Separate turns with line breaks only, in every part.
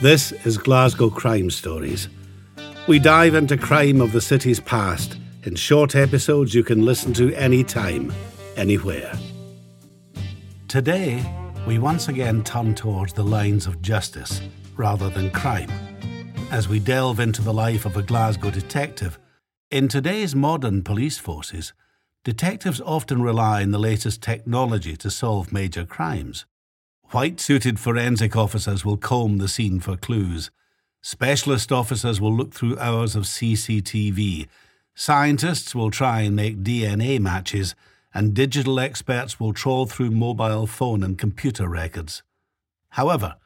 This is Glasgow Crime Stories. We dive into crime of the city's past in short episodes you can listen to anytime, anywhere. Today, we once again turn towards the lines of justice rather than crime as we delve into the life of a Glasgow detective. In today's modern police forces, detectives often rely on the latest technology to solve major crimes. White suited forensic officers will comb the scene for clues. Specialist officers will look through hours of CCTV. Scientists will try and make DNA matches, and digital experts will trawl through mobile phone and computer records. However,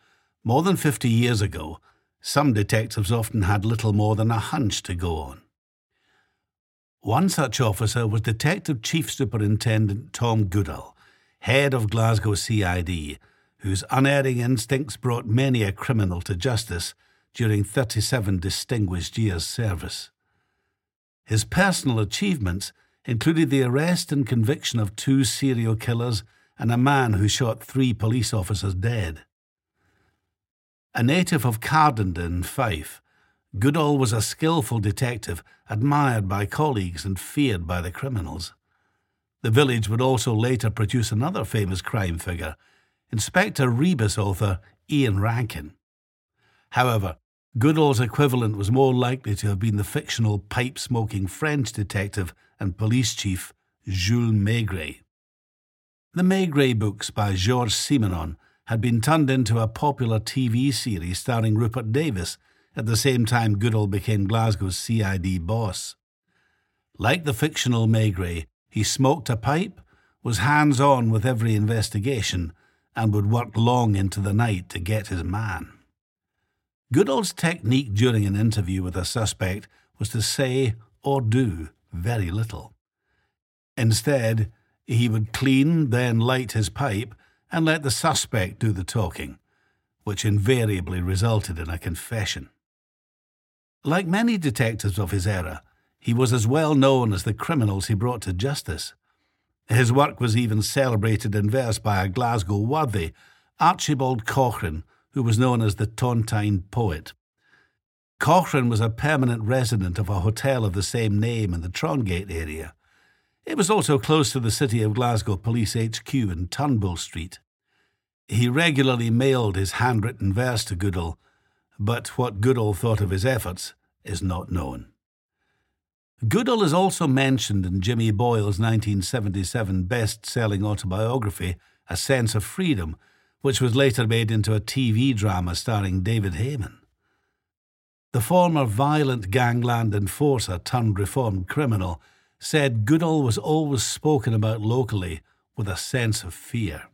more than 50 years ago, some detectives often had little more than a hunch to go on. One such officer was Detective Chief Superintendent Tom Goodall, head of Glasgow CID whose unerring instincts brought many a criminal to justice during 37 distinguished years' service. His personal achievements included the arrest and conviction of two serial killers and a man who shot three police officers dead. A native of Cardenden, Fife, Goodall was a skilful detective, admired by colleagues and feared by the criminals. The village would also later produce another famous crime figure, Inspector Rebus author Ian Rankin. However, Goodall's equivalent was more likely to have been the fictional pipe smoking French detective and police chief Jules Maigret. The Maigret books by Georges Simenon had been turned into a popular TV series starring Rupert Davies at the same time Goodall became Glasgow's CID boss. Like the fictional Maigret, he smoked a pipe, was hands on with every investigation, and would work long into the night to get his man. Goodall's technique during an interview with a suspect was to say or do very little. Instead, he would clean, then light his pipe, and let the suspect do the talking, which invariably resulted in a confession. Like many detectives of his era, he was as well known as the criminals he brought to justice. His work was even celebrated in verse by a Glasgow worthy, Archibald Cochrane, who was known as the Tontine poet. Cochrane was a permanent resident of a hotel of the same name in the Trongate area. It was also close to the City of Glasgow Police HQ in Turnbull Street. He regularly mailed his handwritten verse to Goodall, but what Goodall thought of his efforts is not known. Goodall is also mentioned in Jimmy Boyle's 1977 best selling autobiography, A Sense of Freedom, which was later made into a TV drama starring David Hayman. The former violent gangland enforcer turned reformed criminal said Goodall was always spoken about locally with a sense of fear.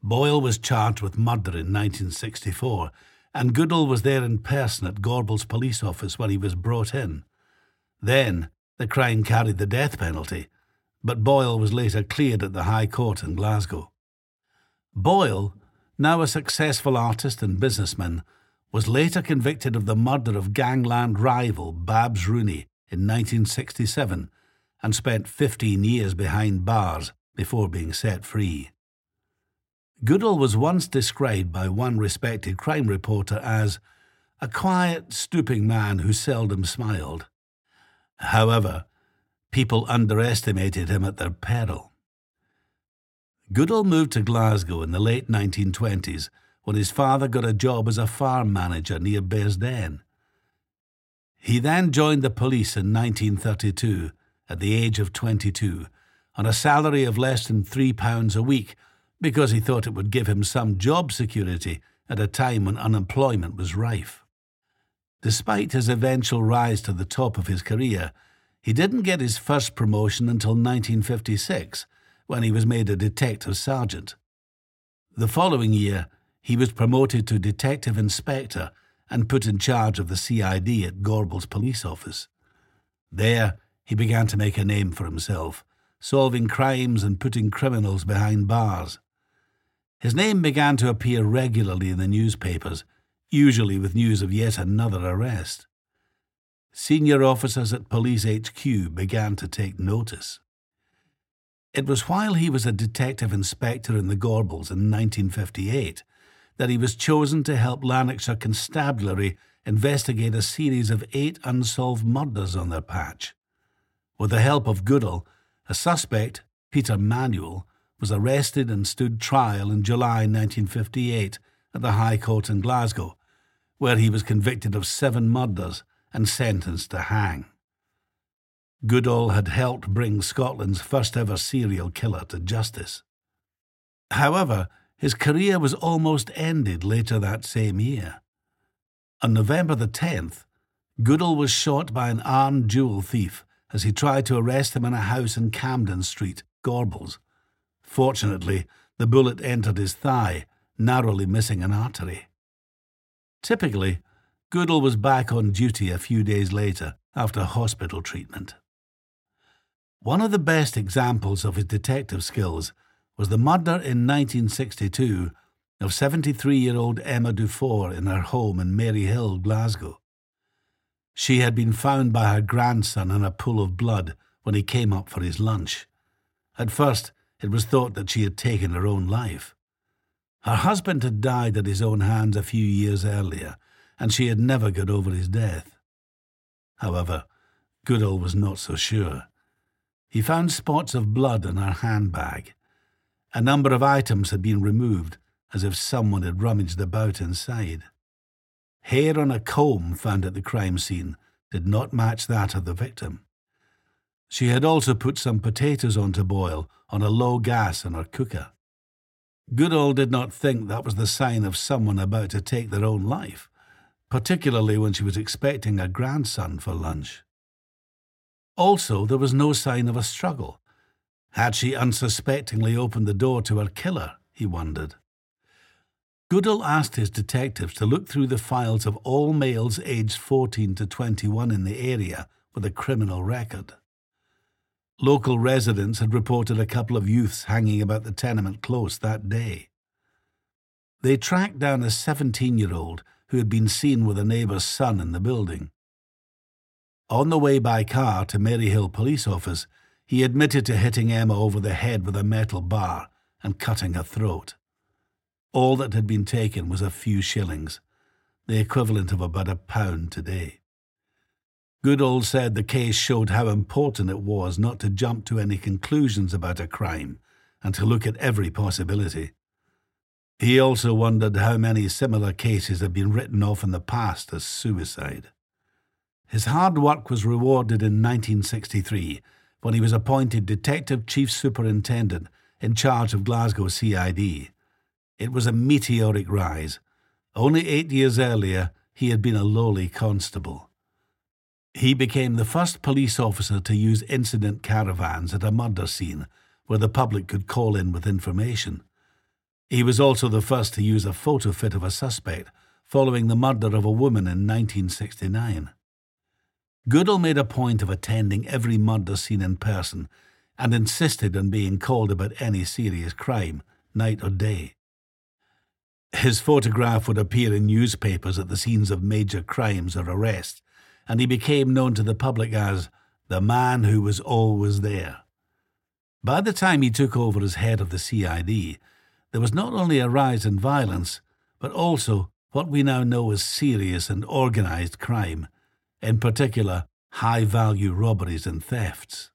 Boyle was charged with murder in 1964, and Goodall was there in person at Gorbals police office when he was brought in. Then, the crime carried the death penalty, but Boyle was later cleared at the High Court in Glasgow. Boyle, now a successful artist and businessman, was later convicted of the murder of gangland rival Babs Rooney in 1967 and spent 15 years behind bars before being set free. Goodall was once described by one respected crime reporter as a quiet, stooping man who seldom smiled. However, people underestimated him at their peril. Goodall moved to Glasgow in the late 1920s when his father got a job as a farm manager near Bearsden. He then joined the police in 1932 at the age of 22 on a salary of less than £3 a week because he thought it would give him some job security at a time when unemployment was rife. Despite his eventual rise to the top of his career, he didn't get his first promotion until 1956, when he was made a detective sergeant. The following year, he was promoted to detective inspector and put in charge of the CID at Gorbals police office. There, he began to make a name for himself, solving crimes and putting criminals behind bars. His name began to appear regularly in the newspapers, usually with news of yet another arrest. Senior officers at Police HQ began to take notice. It was while he was a detective inspector in the Gorbals in 1958 that he was chosen to help Lanarkshire Constabulary investigate a series of eight unsolved murders on their patch. With the help of Goodall, a suspect, Peter Manuel, was arrested and stood trial in July 1958 at the High Court in Glasgow, where he was convicted of seven murders and sentenced to hang. Goodall had helped bring Scotland's first ever serial killer to justice. However, his career was almost ended later that same year. On November the 10th, Goodall was shot by an armed jewel thief as he tried to arrest him in a house in Camden Street, Gorbals. Fortunately, the bullet entered his thigh, narrowly missing an artery. Typically, Goodall was back on duty a few days later after hospital treatment. One of the best examples of his detective skills was the murder in 1962 of 73 year old Emma Dufour in her home in Maryhill, Glasgow. She had been found by her grandson in a pool of blood when he came up for his lunch. At first, it was thought that she had taken her own life. Her husband had died at his own hands a few years earlier, and she had never got over his death. However, Goodall was not so sure. He found spots of blood in her handbag. A number of items had been removed, as if someone had rummaged about inside. Hair on a comb found at the crime scene did not match that of the victim. She had also put some potatoes on to boil on a low gas in her cooker. Goodall did not think that was the sign of someone about to take their own life, particularly when she was expecting a grandson for lunch. Also, there was no sign of a struggle. Had she unsuspectingly opened the door to her killer, he wondered. Goodall asked his detectives to look through the files of all males aged 14 to 21 in the area with a criminal record. Local residents had reported a couple of youths hanging about the tenement close that day. They tracked down a 17 year old who had been seen with a neighbour's son in the building. On the way by car to Maryhill police office, he admitted to hitting Emma over the head with a metal bar and cutting her throat. All that had been taken was a few shillings, the equivalent of about a pound today. Goodall said the case showed how important it was not to jump to any conclusions about a crime and to look at every possibility. He also wondered how many similar cases had been written off in the past as suicide. His hard work was rewarded in 1963 when he was appointed Detective Chief Superintendent in charge of Glasgow CID it was a meteoric rise. Only eight years earlier, he had been a lowly constable. He became the first police officer to use incident caravans at a murder scene where the public could call in with information. He was also the first to use a photo fit of a suspect following the murder of a woman in 1969. Goodall made a point of attending every murder scene in person and insisted on being called about any serious crime, night or day. His photograph would appear in newspapers at the scenes of major crimes or arrests, and he became known to the public as the man who was always there. By the time he took over as head of the CID, there was not only a rise in violence, but also what we now know as serious and organised crime, in particular, high value robberies and thefts.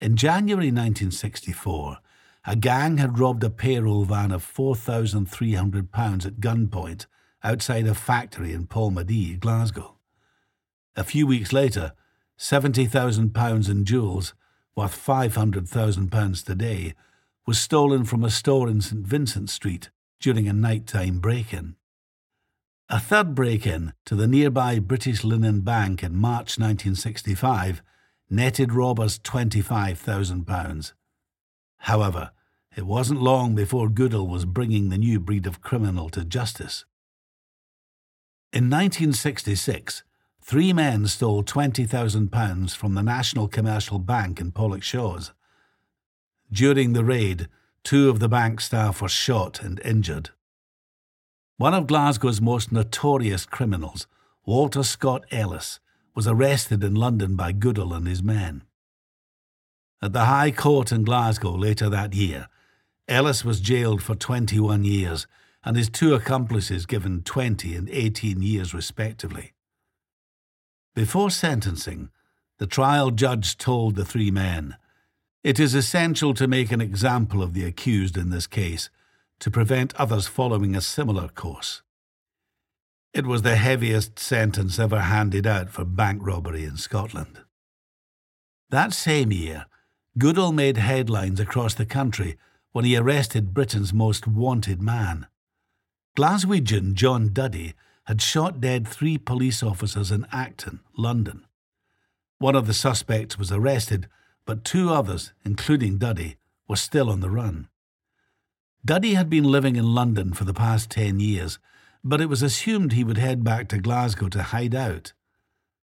In January 1964, a gang had robbed a payroll van of £4,300 at gunpoint outside a factory in Polmadie, Glasgow. A few weeks later, £70,000 in jewels, worth £500,000 today, was stolen from a store in St Vincent Street during a nighttime break in. A third break in to the nearby British Linen Bank in March 1965 netted robbers £25,000. However, it wasn't long before Goodall was bringing the new breed of criminal to justice. In 1966, three men stole £20,000 from the National Commercial Bank in Pollokshaws. During the raid, two of the bank staff were shot and injured. One of Glasgow's most notorious criminals, Walter Scott Ellis, was arrested in London by Goodall and his men. At the High Court in Glasgow later that year, Ellis was jailed for 21 years and his two accomplices given 20 and 18 years respectively. Before sentencing, the trial judge told the three men, It is essential to make an example of the accused in this case to prevent others following a similar course. It was the heaviest sentence ever handed out for bank robbery in Scotland. That same year, Goodall made headlines across the country when he arrested Britain's most wanted man. Glaswegian John Duddy had shot dead three police officers in Acton, London. One of the suspects was arrested, but two others, including Duddy, were still on the run. Duddy had been living in London for the past ten years, but it was assumed he would head back to Glasgow to hide out.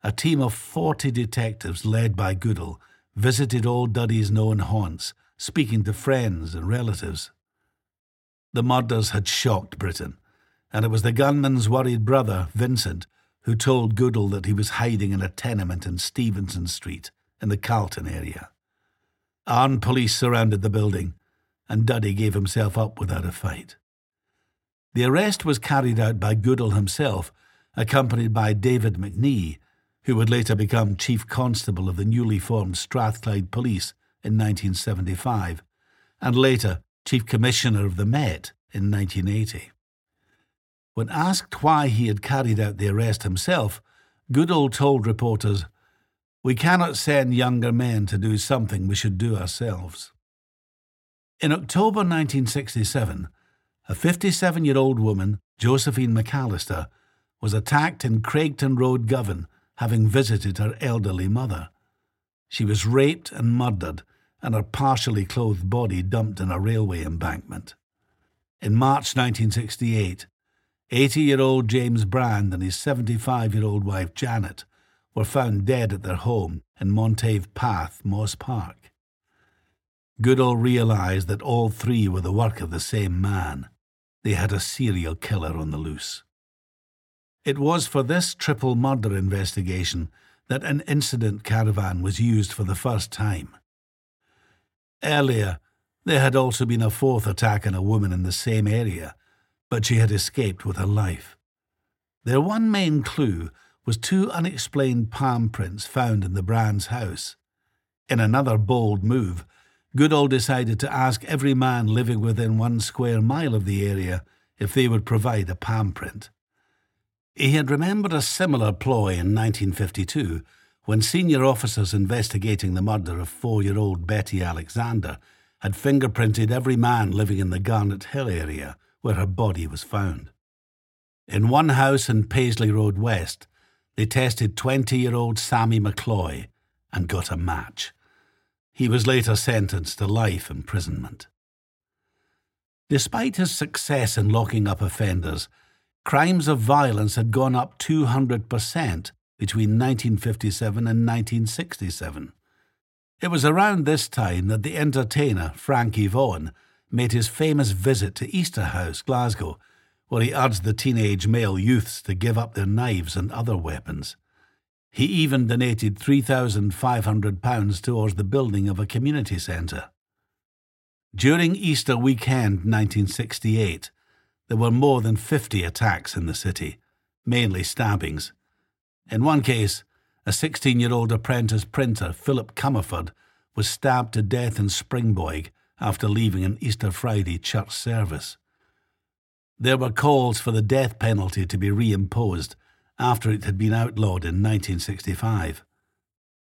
A team of 40 detectives led by Goodall visited all Duddy's known haunts, speaking to friends and relatives. The murders had shocked Britain, and it was the gunman's worried brother, Vincent, who told Goodall that he was hiding in a tenement in Stevenson Street in the Calton area. Armed police surrounded the building, and Duddy gave himself up without a fight. The arrest was carried out by Goodall himself, accompanied by David McNee, who would later become Chief Constable of the newly formed Strathclyde Police in 1975, and later Chief Commissioner of the Met in 1980. When asked why he had carried out the arrest himself, Goodall told reporters, We cannot send younger men to do something we should do ourselves. In October 1967, a 57 year old woman, Josephine McAllister, was attacked in Craigton Road, Govan, having visited her elderly mother. She was raped and murdered and her partially clothed body dumped in a railway embankment. In March 1968, 80 year old James Brand and his 75 year old wife Janet were found dead at their home in Montague Path, Moss Park. Goodall realised that all three were the work of the same man. They had a serial killer on the loose. It was for this triple murder investigation that an incident caravan was used for the first time. Earlier, there had also been a fourth attack on a woman in the same area, but she had escaped with her life. Their one main clue was two unexplained palm prints found in the Brand's house. In another bold move, Goodall decided to ask every man living within one square mile of the area if they would provide a palm print. He had remembered a similar ploy in 1952 when senior officers investigating the murder of four year old Betty Alexander had fingerprinted every man living in the Garnet Hill area where her body was found. In one house in Paisley Road West, they tested 20 year old Sammy McCloy and got a match. He was later sentenced to life imprisonment. Despite his success in locking up offenders, crimes of violence had gone up 200% between 1957 and 1967. It was around this time that the entertainer Frankie Vaughan made his famous visit to Easterhouse, Glasgow, where he urged the teenage male youths to give up their knives and other weapons. He even donated £3,500 towards the building of a community centre. During Easter weekend 1968, there were more than 50 attacks in the city, mainly stabbings. In one case, a 16 year old apprentice printer, Philip Comerford, was stabbed to death in Springboig after leaving an Easter Friday church service. There were calls for the death penalty to be reimposed after it had been outlawed in 1965.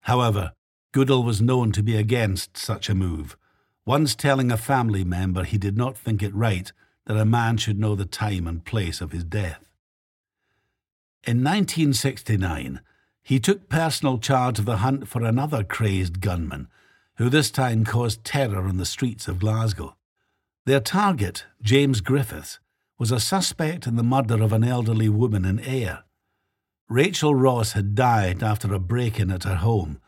However, Goodall was known to be against such a move, once telling a family member he did not think it right that a man should know the time and place of his death. In 1969, he took personal charge of the hunt for another crazed gunman, who this time caused terror in the streets of Glasgow. Their target, James Griffiths, was a suspect in the murder of an elderly woman in Ayr. Rachel Ross had died after a break in at her home,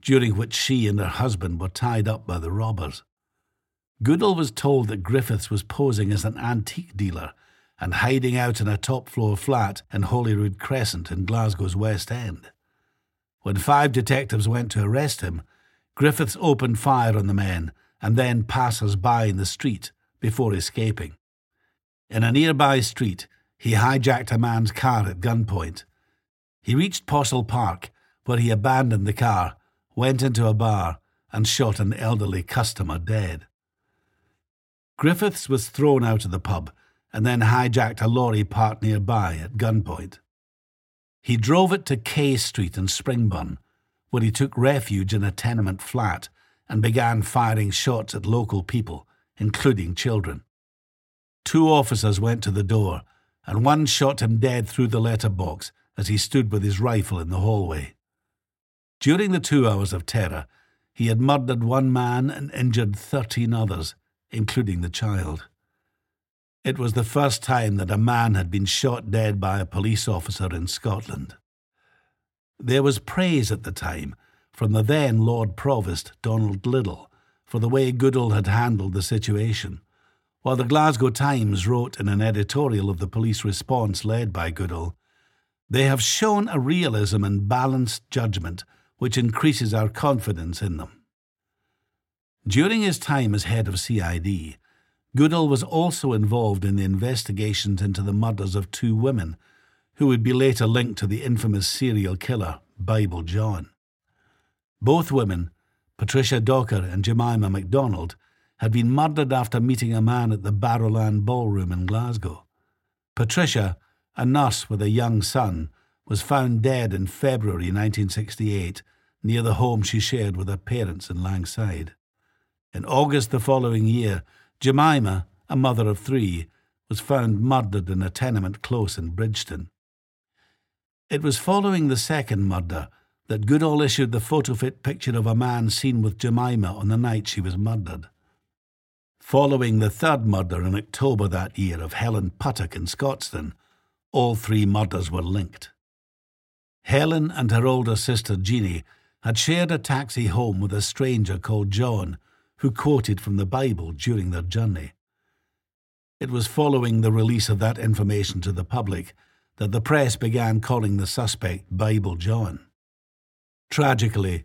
during which she and her husband were tied up by the robbers. Goodall was told that Griffiths was posing as an antique dealer and hiding out in a top floor flat in Holyrood Crescent in Glasgow's West End. When five detectives went to arrest him, Griffiths opened fire on the men and then passers by in the street before escaping. In a nearby street, he hijacked a man's car at gunpoint. He reached Possilpark, where he abandoned the car, went into a bar, and shot an elderly customer dead. Griffiths was thrown out of the pub and then hijacked a lorry parked nearby at gunpoint. He drove it to Kay Street in Springburn, where he took refuge in a tenement flat and began firing shots at local people, including children. Two officers went to the door, and one shot him dead through the letterbox as he stood with his rifle in the hallway. During the two hours of terror, he had murdered one man and injured thirteen others, including the child. It was the first time that a man had been shot dead by a police officer in Scotland. There was praise at the time from the then Lord Provost, Donald Liddell, for the way Goodall had handled the situation, while the Glasgow Times wrote in an editorial of the police response led by Goodall, they have shown a realism and balanced judgment which increases our confidence in them. During his time as head of CID, Goodall was also involved in the investigations into the murders of two women who would be later linked to the infamous serial killer, Bible John. Both women, Patricia Docker and Jemima MacDonald, had been murdered after meeting a man at the Barrowland Ballroom in Glasgow. Patricia, a nurse with a young son, was found dead in February 1968 near the home she shared with her parents in Langside. In August the following year, Jemima, a mother of three, was found murdered in a tenement close in Bridgeton. It was following the second murder that Goodall issued the photo-fit picture of a man seen with Jemima on the night she was murdered. Following the third murder in October that year of Helen Puttock in Scotstoun, all three murders were linked. Helen and her older sister Jeanie had shared a taxi home with a stranger called John, who quoted from the Bible during their journey. It was following the release of that information to the public that the press began calling the suspect Bible John. Tragically,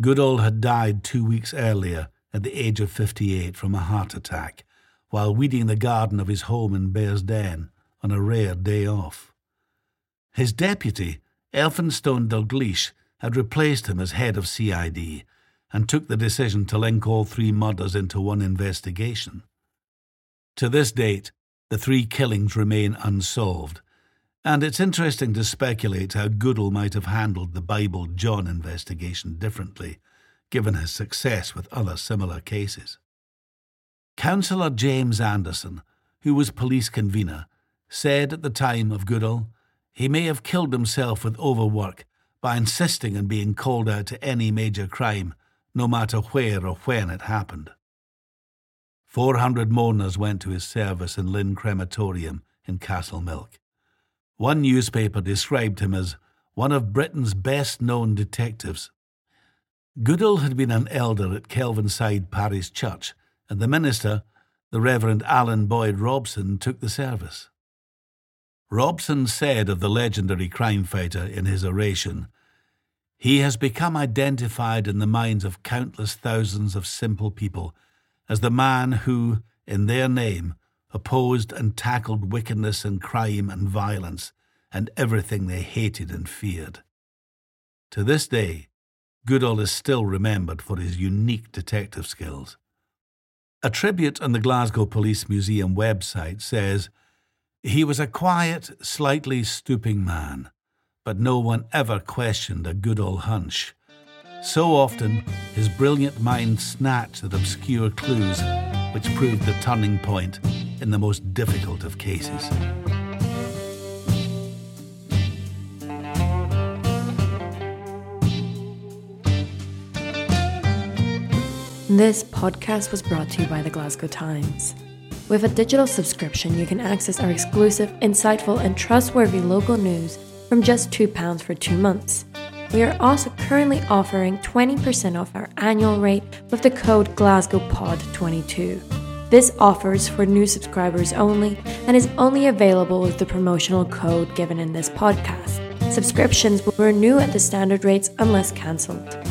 Goodall had died two weeks earlier at the age of 58 from a heart attack while weeding the garden of his home in Bearsden on a rare day off. His deputy, Elphinstone Dalgleish, had replaced him as head of CID and took the decision to link all three murders into one investigation. To this date, the three killings remain unsolved, and it's interesting to speculate how Goodall might have handled the Bible John investigation differently, given his success with other similar cases. Councillor James Anderson, who was police convener, said at the time of Goodall he may have killed himself with overwork by insisting on being called out to any major crime, no matter where or when it happened. 400 mourners went to his service in Linn Crematorium in Castlemilk. One newspaper described him as one of Britain's best known detectives. Goodall had been an elder at Kelvinside Parish Church, and the minister, the Reverend Alan Boyd Robson, took the service. Robson said of the legendary crime fighter in his oration, He has become identified in the minds of countless thousands of simple people as the man who, in their name, opposed and tackled wickedness and crime and violence and everything they hated and feared. To this day, Goodall is still remembered for his unique detective skills. A tribute on the Glasgow Police Museum website says, he was a quiet, slightly stooping man, but no one ever questioned a Goodall hunch. So often, his brilliant mind snatched at obscure clues, which proved the turning point in the most difficult of cases.
This podcast was brought to you by the Glasgow Times. With a digital subscription, you can access our exclusive, insightful, and trustworthy local news from just £2 for two months. We are also currently offering 20% off our annual rate with the code GlasgowPod22. This offer is for new subscribers only and is only available with the promotional code given in this podcast. Subscriptions will renew at the standard rates unless cancelled.